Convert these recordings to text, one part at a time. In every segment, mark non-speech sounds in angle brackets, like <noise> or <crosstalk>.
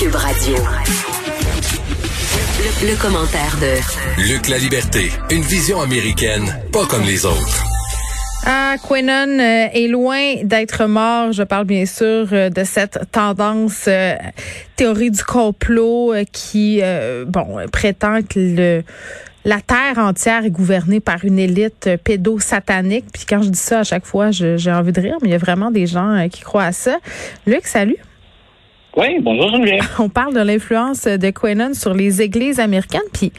Cube Radio. Le, commentaire de Luc La Liberté, une vision américaine, pas comme les autres. Ah, Quenon euh, est loin d'être mort. Je parle bien sûr euh, de cette tendance euh, théorie du complot qui, bon, prétend que le la terre entière est gouvernée par une élite pédosatanique. Puis quand je dis ça à chaque fois, j'ai envie de rire, mais il y a vraiment des gens qui croient à ça. Luc, salut. Oui, bonjour Geneviève. <laughs> On parle de l'influence de Quenon sur les églises américaines, puis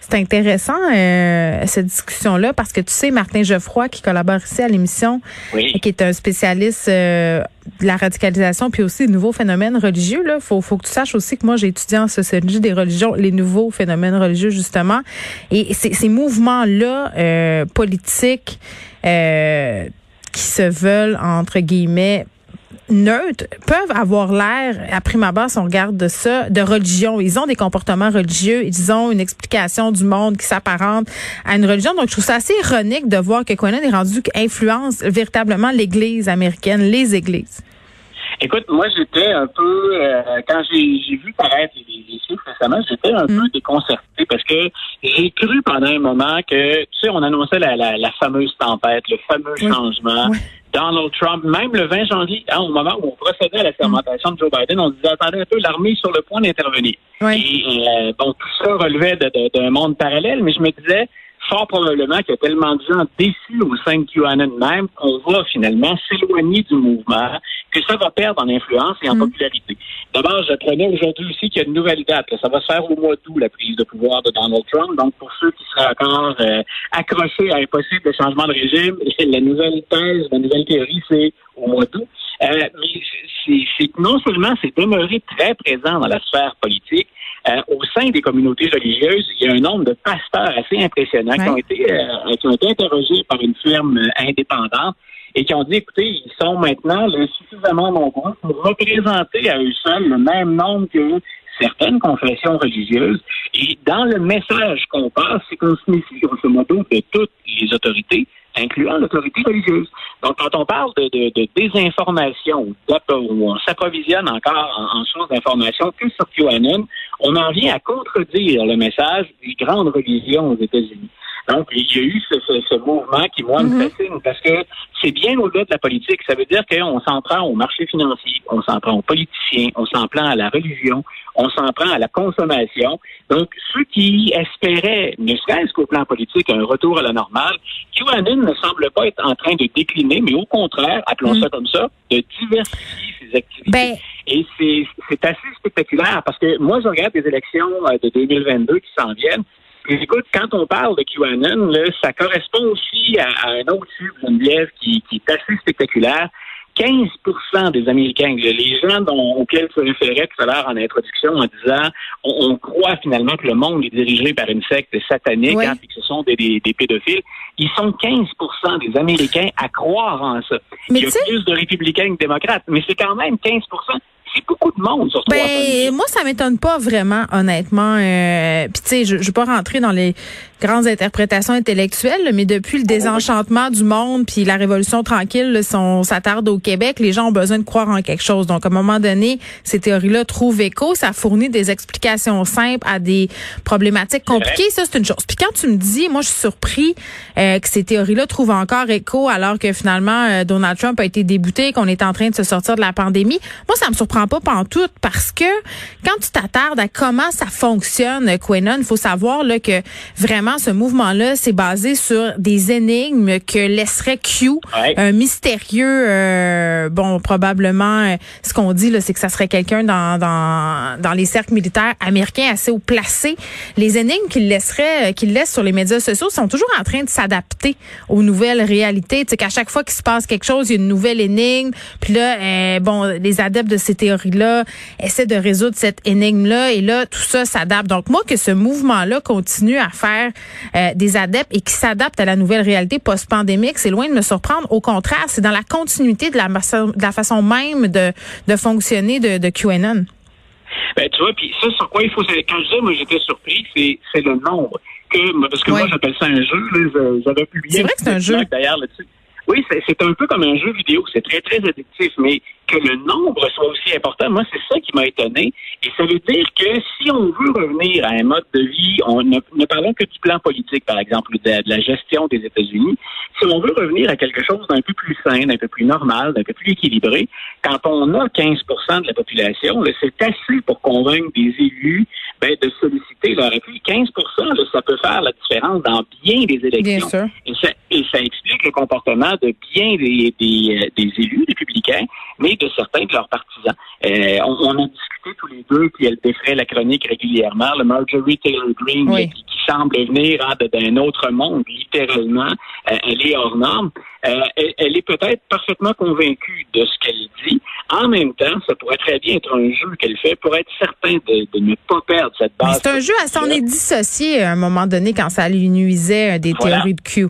c'est intéressant euh, cette discussion-là parce que tu sais Martin Geoffroy qui collabore ici à l'émission, qui est un spécialiste euh, de la radicalisation puis aussi des nouveaux phénomènes religieux. Là, faut faut que tu saches aussi que moi j'ai étudié en sociologie des religions, les nouveaux phénomènes religieux justement, et ces mouvements-là euh, politiques qui se veulent entre guillemets neutres peuvent avoir l'air, à prime abord, si on regarde de ça, de religion. Ils ont des comportements religieux, ils ont une explication du monde qui s'apparente à une religion. Donc, je trouve ça assez ironique de voir que Quenon est rendu influence véritablement l'Église américaine, les églises. Écoute, moi j'étais un peu euh, quand j'ai vu paraître les, les chiffres récemment, j'étais un peu mm. déconcerté parce que j'ai cru pendant un moment que tu sais on annonçait la, la, fameuse tempête, le fameux changement. Donald Trump, même le 20 janvier, hein, au moment où on procédait à la fermentation de Joe Biden, on disait attendez un peu, l'armée sur le point d'intervenir. Et euh, bon, tout ça relevait d'un monde parallèle, mais je me disais fort probablement qu'il y a tellement de gens déçus au sein de QAnon même qu'on va finalement s'éloigner du mouvement, que ça va perdre en influence et en mm. popularité. D'abord, j'apprenais aujourd'hui aussi qu'il y a une nouvelle date. Ça va se faire au mois d'août, la prise de pouvoir de Donald Trump. Donc, pour ceux qui seraient encore euh, accrochés à impossible de changement de régime, <laughs> la nouvelle thèse, la nouvelle théorie, c'est au mois d'août. Euh, mais c'est non seulement c'est demeuré très présent dans la sphère politique, euh, au sein des communautés religieuses, il y a un nombre de pasteurs assez impressionnants qui, ont été, euh, qui ont été interrogés par une firme euh, indépendante et qui ont dit, écoutez, ils sont maintenant suffisamment nombreux pour représenter à eux seuls le même nombre que certaines confessions religieuses. Et dans le message qu'on passe, c'est qu'on se méfie, grosso modo, de toutes les autorités, incluant l'autorité religieuse. Donc, quand on parle de, de, de désinformation, où on s'approvisionne encore en, sources d'information que sur QAnon, on en vient à contredire le message des grandes religions aux États-Unis. Donc, il y a eu ce, ce, mouvement qui, moi, me mhm. fascine parce que c'est bien au-delà de la politique. Ça veut dire qu'on s'en prend au marché financier, on s'en prend aux politiciens, on s'en prend à la religion, on s'en prend à la consommation. Donc, ceux qui espéraient, ne serait-ce qu'au plan politique, un retour à la normale, QAnon ne semble pas être en train de décliner, mais au contraire, appelons ça mhm. comme ça, de diversifier ses activités. Ben, Et c'est assez spectaculaire parce que moi, je regarde les élections euh, de 2022 qui s'en viennent écoute, quand on parle de QAnon, ça correspond aussi à, un autre chiffre, Geneviève, qui, qui est assez spectaculaire. 15% des Américains, les gens dont, auxquels tu référais tout à l'heure en introduction en disant on, croit finalement que le monde est dirigé par une secte satanique hein, et que ce sont des, des, pédophiles, ils sont 15% des Américains à croire en ça. Il y a plus de républicains que de démocrates, mais c'est quand même 15 c'est beaucoup de monde sur ben, Moi, ça m'étonne pas vraiment, honnêtement. Euh, Puis tu sais, je, je vais pas rentrer dans les grandes interprétations intellectuelles, mais depuis le désenchantement du monde puis la révolution tranquille, on s'attarde au Québec, les gens ont besoin de croire en quelque chose. Donc, à un moment donné, ces théories-là trouvent écho. Ça fournit des explications simples à des problématiques compliquées. Ça, c'est une chose. Puis quand tu me dis, moi, je suis surpris euh, que ces théories-là trouvent encore écho alors que finalement, euh, Donald Trump a été débouté, qu'on est en train de se sortir de la pandémie. Moi, ça me surprend pas pantoute parce que quand tu t'attardes à comment ça fonctionne, Quenon, il faut savoir là, que vraiment ce mouvement-là, c'est basé sur des énigmes que laisserait Q, un mystérieux, euh, bon, probablement, euh, ce qu'on dit, là, c'est que ça serait quelqu'un dans, dans, dans les cercles militaires américains assez haut placé. Les énigmes qu'il laisserait, euh, qu'il laisse sur les médias sociaux sont toujours en train de s'adapter aux nouvelles réalités. Tu sais, qu'à chaque fois qu'il se passe quelque chose, il y a une nouvelle énigme. Puis là, bon, les adeptes de ces théories-là essaient de résoudre cette énigme-là. Et là, tout ça s'adapte. Donc, moi, que ce mouvement-là continue à faire euh, des adeptes et qui s'adaptent à la nouvelle réalité post-pandémique, c'est loin de me surprendre. Au contraire, c'est dans la continuité de la, de la façon même de, de fonctionner de, de QAnon. Ben, tu vois, puis ça, sur quoi il faut... Quand je dis, moi, j'étais surpris, c'est le nombre. Que, parce que moi, j'appelle ça un jeu. J'avais publié c'est vrai que c'est un jeu. d'ailleurs là-dessus. Oui, c'est un peu comme un jeu vidéo. C'est très, très addictif. Mais que le nombre soit aussi important, moi, c'est ça qui m'a étonné. Et ça veut dire que si on veut revenir à un mode de vie, on ne, ne parlons que du plan politique, par exemple, de, la gestion des États-Unis, si on veut revenir à quelque chose d'un peu plus sain, d'un peu plus normal, d'un peu plus équilibré, quand on a 15 de la population, c'est assez pour convaincre des élus ben, de solliciter leur appui. 15% ça peut faire la différence dans bien des élections. Bien sûr. Et, ça, et ça explique le comportement de bien des, des, des élus républicains, mais de certains de leurs partisans. Euh, on, a discuté tous les deux, puis elle défrait la chronique régulièrement, le Marjorie Taylor Greene, qui, semble venir hein, d'un autre monde, littéralement. Euh, elle est hors norme. Euh, elle, est peut-être parfaitement convaincue de ce qu'elle dit. En même temps, ça pourrait très bien être un jeu qu'elle fait pour être certain de, ne pas perdre cette base. C'est un jeu, elle s'en est dissociée à un moment donné quand ça lui nuisait des théories de Q.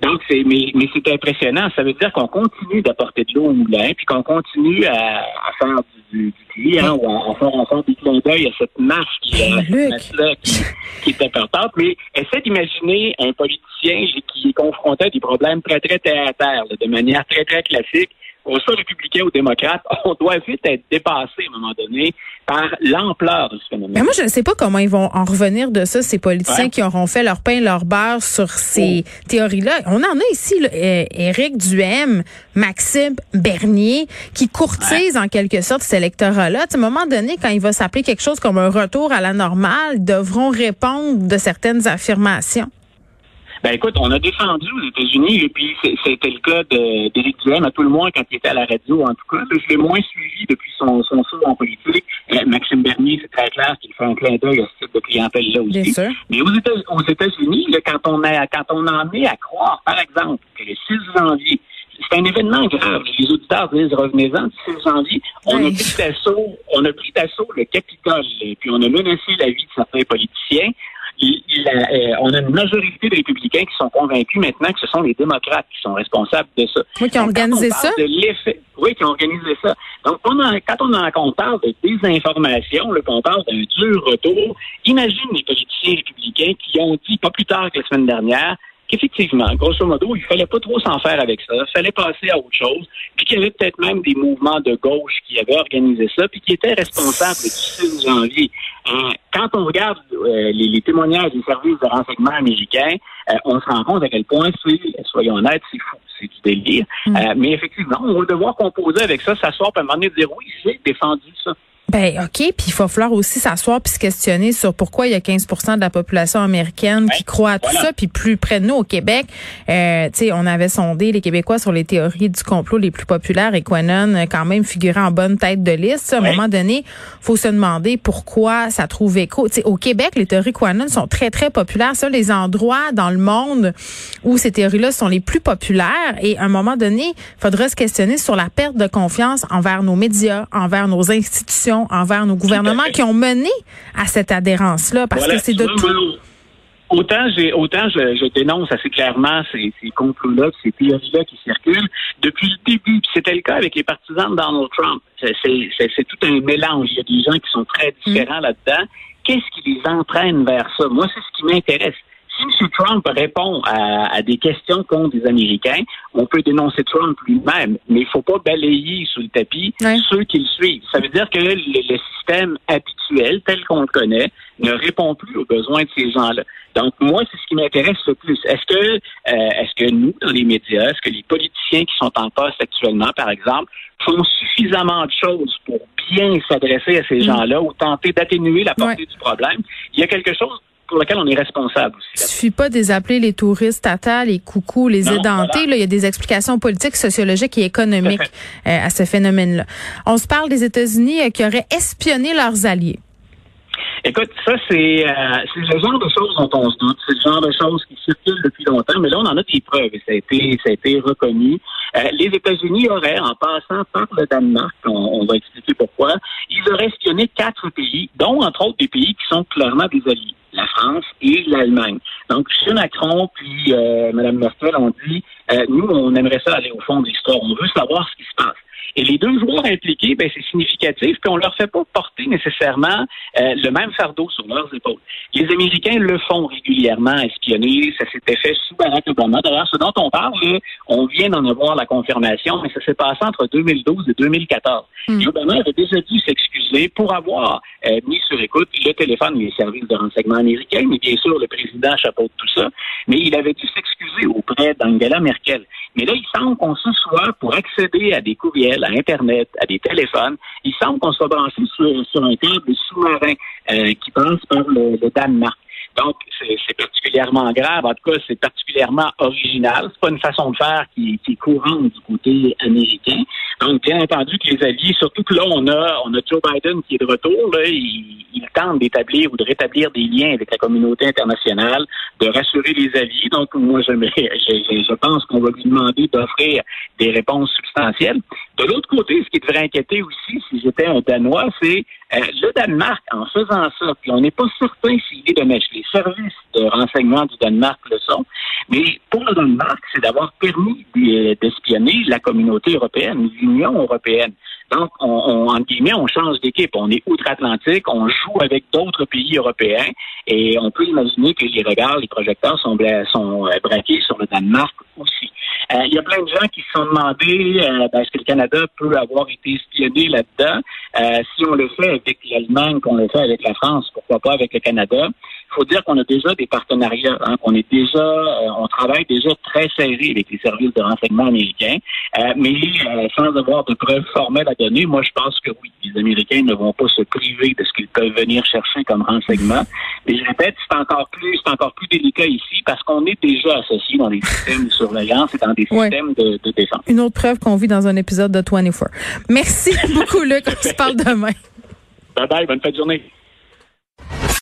Donc, c'est, mais, mais c'est impressionnant. Ça veut dire qu'on continue d'apporter de l'eau au moulin, puis qu'on continue à, à faire du, du, du hein, ou à, faire, à faire des clins d'œil à cette marche qui, euh, là, qui, qui est importante. Mais essaie d'imaginer un politicien qui est confronté à des problèmes très, très terre à terre, de manière très, très classique qu'on soit républicain ou démocrate, <laughs> on doit vite être dépassé à un moment donné par l'ampleur de ce phénomène. Mais moi, je ne sais pas comment ils vont en revenir de ça, ces politiciens qui auront fait leur pain, leur beurre sur ces oh. théories-là. On en a ici, là, euh, Éric Duhem, Maxime Bernier, qui courtisent en quelque sorte cet électorat-là. À un moment donné, quand il va s'appeler quelque chose comme un retour à la normale, devront répondre de certaines affirmations. Ben écoute, on a défendu aux États-Unis, et puis c'était le cas d'Éric Duhem, à tout le moins quand il était à la radio, en tout cas. Je l'ai moins suivi depuis son, son saut en politique. Euh, Maxime Bernier, c'est très clair qu'il fait un clin d'œil à ce type de clientèle-là aussi. Mais aux États-Unis, quand on a quand on en est à croire, par exemple, que le 6 janvier, c'est un événement grave. Les auditeurs disent revenez-en du 6 janvier. On a pris d'assaut, on a pris d'assaut le Capitole, puis on a menacé la vie de certains politiciens. Euh, on a une majorité de républicains qui sont convaincus maintenant que ce sont les démocrates qui sont responsables de ça. Oui, qui ont organisé ça. oui, qui ont organisé ça. Donc, quand on, a, on parle de désinformation, là, qu'on parle d'un dur retour, imagine les politiciens républicains qui ont dit, pas plus tard que la semaine dernière, qu'effectivement, grosso modo, il fallait pas trop s'en faire avec ça. Il fallait passer à autre chose. Puis qu'il y avait peut-être même des mouvements de gauche qui avaient organisé ça, puis qui étaient responsables du 6 janvier. Euh, quand on regarde euh, les, témoignages des services de renseignement américains, euh, on se rend compte à quel point c'est, soyons honnêtes, c'est fou, c'est du délire. Mm. mais effectivement, on va devoir composer avec ça, s'asseoir, puis à un moment donné dire oui, j'ai défendu ça. Ben OK, puis il va falloir aussi s'asseoir puis se questionner sur pourquoi il y a 15 de la population américaine qui croit à tout ça, puis plus près de nous au Québec, euh, tu sais, on avait sondé les Québécois sur les théories du complot les plus populaires et Quanon quand même figurait en bonne tête de liste. À un moment donné, faut se demander pourquoi ça trouve écho. Tu sais, au Québec, les théories Quanon sont très très populaires. Ça, les endroits dans le monde où ces théories-là sont les plus populaires. Et à un moment donné, il faudra se questionner sur la perte de confiance envers nos médias, envers nos institutions envers nos gouvernements qui ont mené à cette adhérence-là, parce que c'est de tout. Autant, j'ai, autant je, dénonce assez clairement ces, ces complots-là, ces théories-là qui circulent depuis le début. C'était le cas avec les partisans de Donald Trump. C'est, tout un mélange. Il y a des gens qui sont très différents mm. là-dedans. Qu'est-ce qui les entraîne vers ça? Moi, c'est ce qui m'intéresse si. Trump répond à, des questions contre des Américains, on peut dénoncer Trump lui-même, mais il ne faut pas balayer sous le tapis ceux qui le suivent. Ça veut dire que le, système habituel, tel qu'on le connaît, ne répond plus aux besoins de ces gens-là. Donc, moi, c'est ce qui m'intéresse le plus. Est-ce que, euh, est-ce que nous, dans les médias, est-ce que les politiciens qui sont en poste actuellement, par exemple, font suffisamment de choses pour bien s'adresser à ces mm. gens-là ou tenter d'atténuer la portée du problème? Il y a quelque chose pour lequel on est responsable aussi. Il suffit pas de les appeler les touristes tata, les coucous, les édentés. Là, il y a des explications politiques, sociologiques et économiques euh, à ce phénomène-là. On se parle des États-Unis euh, qui auraient espionné leurs alliés. Écoute, ça, c'est euh, le genre de choses dont on se doute. C'est le genre de choses qui circulent depuis longtemps, mais là, on en a des preuves et ça a été, ça a été reconnu. Euh, les États-Unis auraient, en passant par le Danemark, on, va expliquer pourquoi, ils auraient espionné quatre pays, dont, entre autres, des pays qui sont clairement des alliés la France et l'Allemagne. Donc, M. Macron puis euh, Mme Merkel ont dit, euh, nous, on aimerait ça aller au fond de l'histoire. On veut savoir ce qui se passe. Et les deux joueurs impliqués, ben, c'est significatif, puis on leur fait pas porter nécessairement euh, le même fardeau sur leurs épaules. Les Américains le font régulièrement espionner. Ça s'était fait sous Barack Obama. D'ailleurs, ce dont on parle, on vient d'en avoir la confirmation, mais ça s'est passé entre 2012 et 2014. Mm. Obama avait déjà dû s'excuser pour avoir euh, mis sur écoute le téléphone des services de renseignement américains, mais bien sûr, le président chapeau tout ça. Mais il avait dû s'excuser auprès d'Angela Merkel. Mais là, il semble qu'on se soit, pour accéder à des courriels, Internet, à des téléphones, il semble qu'on soit branché sur, un câble sous-marin euh, qui passe par le, le Danemark. Donc, c'est particulièrement grave. En tout cas, c'est particulièrement original. C'est pas une façon de faire qui, qui, est courante du côté américain. Donc, bien entendu que les alliés, surtout que là, on a, on a Joe Biden qui est de retour, là, il, il tente d'établir ou de rétablir des liens avec la communauté internationale, de rassurer les alliés. Donc, moi, je, je, je pense qu'on va lui demander d'offrir des réponses substantielles. De l'autre côté, ce qui devrait inquiéter aussi, si j'étais un Danois, c'est euh, le Danemark, en faisant ça, puis on n'est pas certain s'il est de mettre les services de renseignement du Danemark le sont, mais pour le Danemark, c'est d'avoir permis d'espionner la communauté européenne, l'Union européenne. Donc, on, on, en guillemets, on change d'équipe. On est outre-Atlantique, on joue avec d'autres pays européens et on peut imaginer que les regards, les projecteurs sont, sont euh, braqués sur le Danemark aussi. Euh, il y a plein de gens qui se sont demandé euh, ben, est-ce que le Canada peut avoir été espionné là-dedans? Euh, si on le fait avec l'Allemagne, qu'on le fait avec la France, pourquoi pas avec le Canada? Il faut dire qu'on a déjà des partenariats, hein, qu'on est déjà, on travaille déjà très serré avec les services de renseignement américains, mais sans avoir de preuves formelles à donner, moi je pense que oui, les Américains ne vont pas se priver de ce qu'ils peuvent venir chercher comme renseignement. Mais je répète, c'est encore plus, c'est encore plus délicat ici parce qu'on est déjà associé dans les systèmes de surveillance et dans des systèmes de, de, défense. Une autre preuve qu'on vit dans un épisode de 24. Merci <laughs> beaucoup, Luc. On se parle demain. Bye bye. Bonne fin de journée.